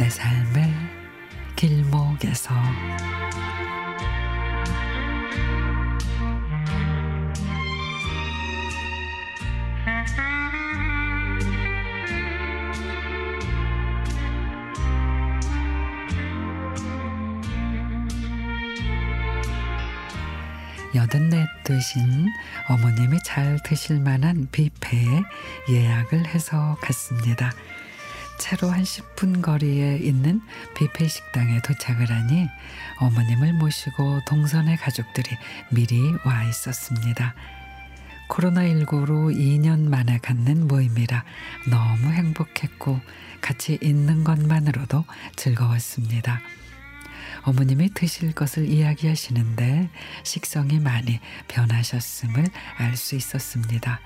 내 삶의 길목에서 여든넷 드신 어머님이 잘 드실 만한 뷔페에 예약을 해서 갔습니다. 차로 한 10분 거리에 있는 뷔페 식당에 도착을 하니 어머님을 모시고 동선의 가족들이 미리 와 있었습니다. 코로나19로 2년 만에 갖는 모임이라 너무 행복했고 같이 있는 것만으로도 즐거웠습니다. 어머님이 드실 것을 이야기하시는데 식성이 많이 변하셨음을 알 수 있었습니다.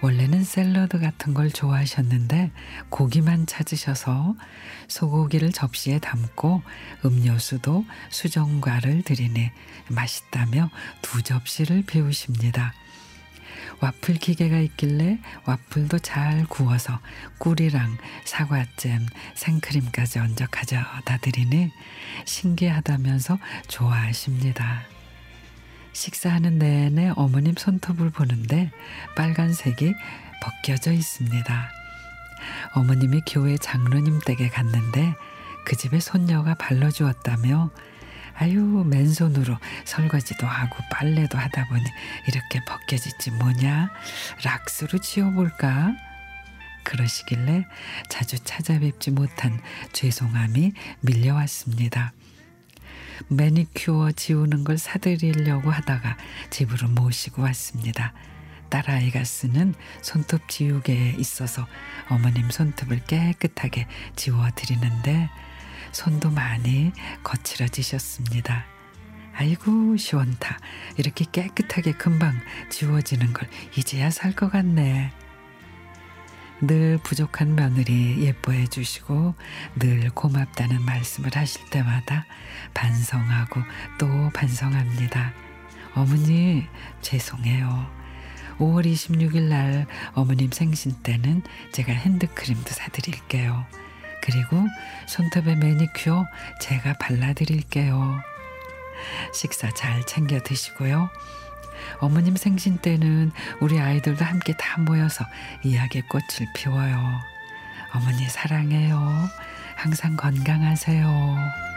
원래는 샐러드 같은 걸 좋아하셨는데 고기만 찾으셔서 소고기를 접시에 담고 음료수도 수정과를 드리니 맛있다며 두 접시를 비우십니다. 와플 기계가 있길래 와플도 잘 구워서 꿀이랑 사과잼, 생크림까지 얹어 가져다 드리니 신기하다면서 좋아하십니다. 식사하는 내내 어머님 손톱을 보는데 빨간색이 벗겨져 있습니다. 어머님이 교회 장로님 댁에 갔는데 그 집에 손녀가 발라주었다며 아유 맨손으로 설거지도 하고 빨래도 하다 보니 이렇게 벗겨지지 뭐냐 락스로 지워볼까 그러시길래 자주 찾아뵙지 못한 죄송함이 밀려왔습니다. 매니큐어 지우는 걸 사드리려고 하다가 집으로 모시고 왔습니다. 딸아이가 쓰는 손톱 지우개에 있어서 어머님 손톱을 깨끗하게 지워드리는데 손도 많이 거칠어지셨습니다. 아이고 시원타 이렇게 깨끗하게 금방 지워지는 걸 이제야 살 것 같네. 늘 부족한 며느리 예뻐해 주시고 늘 고맙다는 말씀을 하실 때마다 반성하고 또 반성합니다. 어머니 죄송해요. 5월 26일 날 어머님 생신 때는 제가 핸드크림도 사드릴게요. 그리고 손톱에 매니큐어 제가 발라드릴게요. 식사 잘 챙겨 드시고요. 어머님 생신 때는 우리 아이들도 함께 다 모여서 이야기 꽃을 피워요. 어머니 사랑해요. 항상 건강하세요.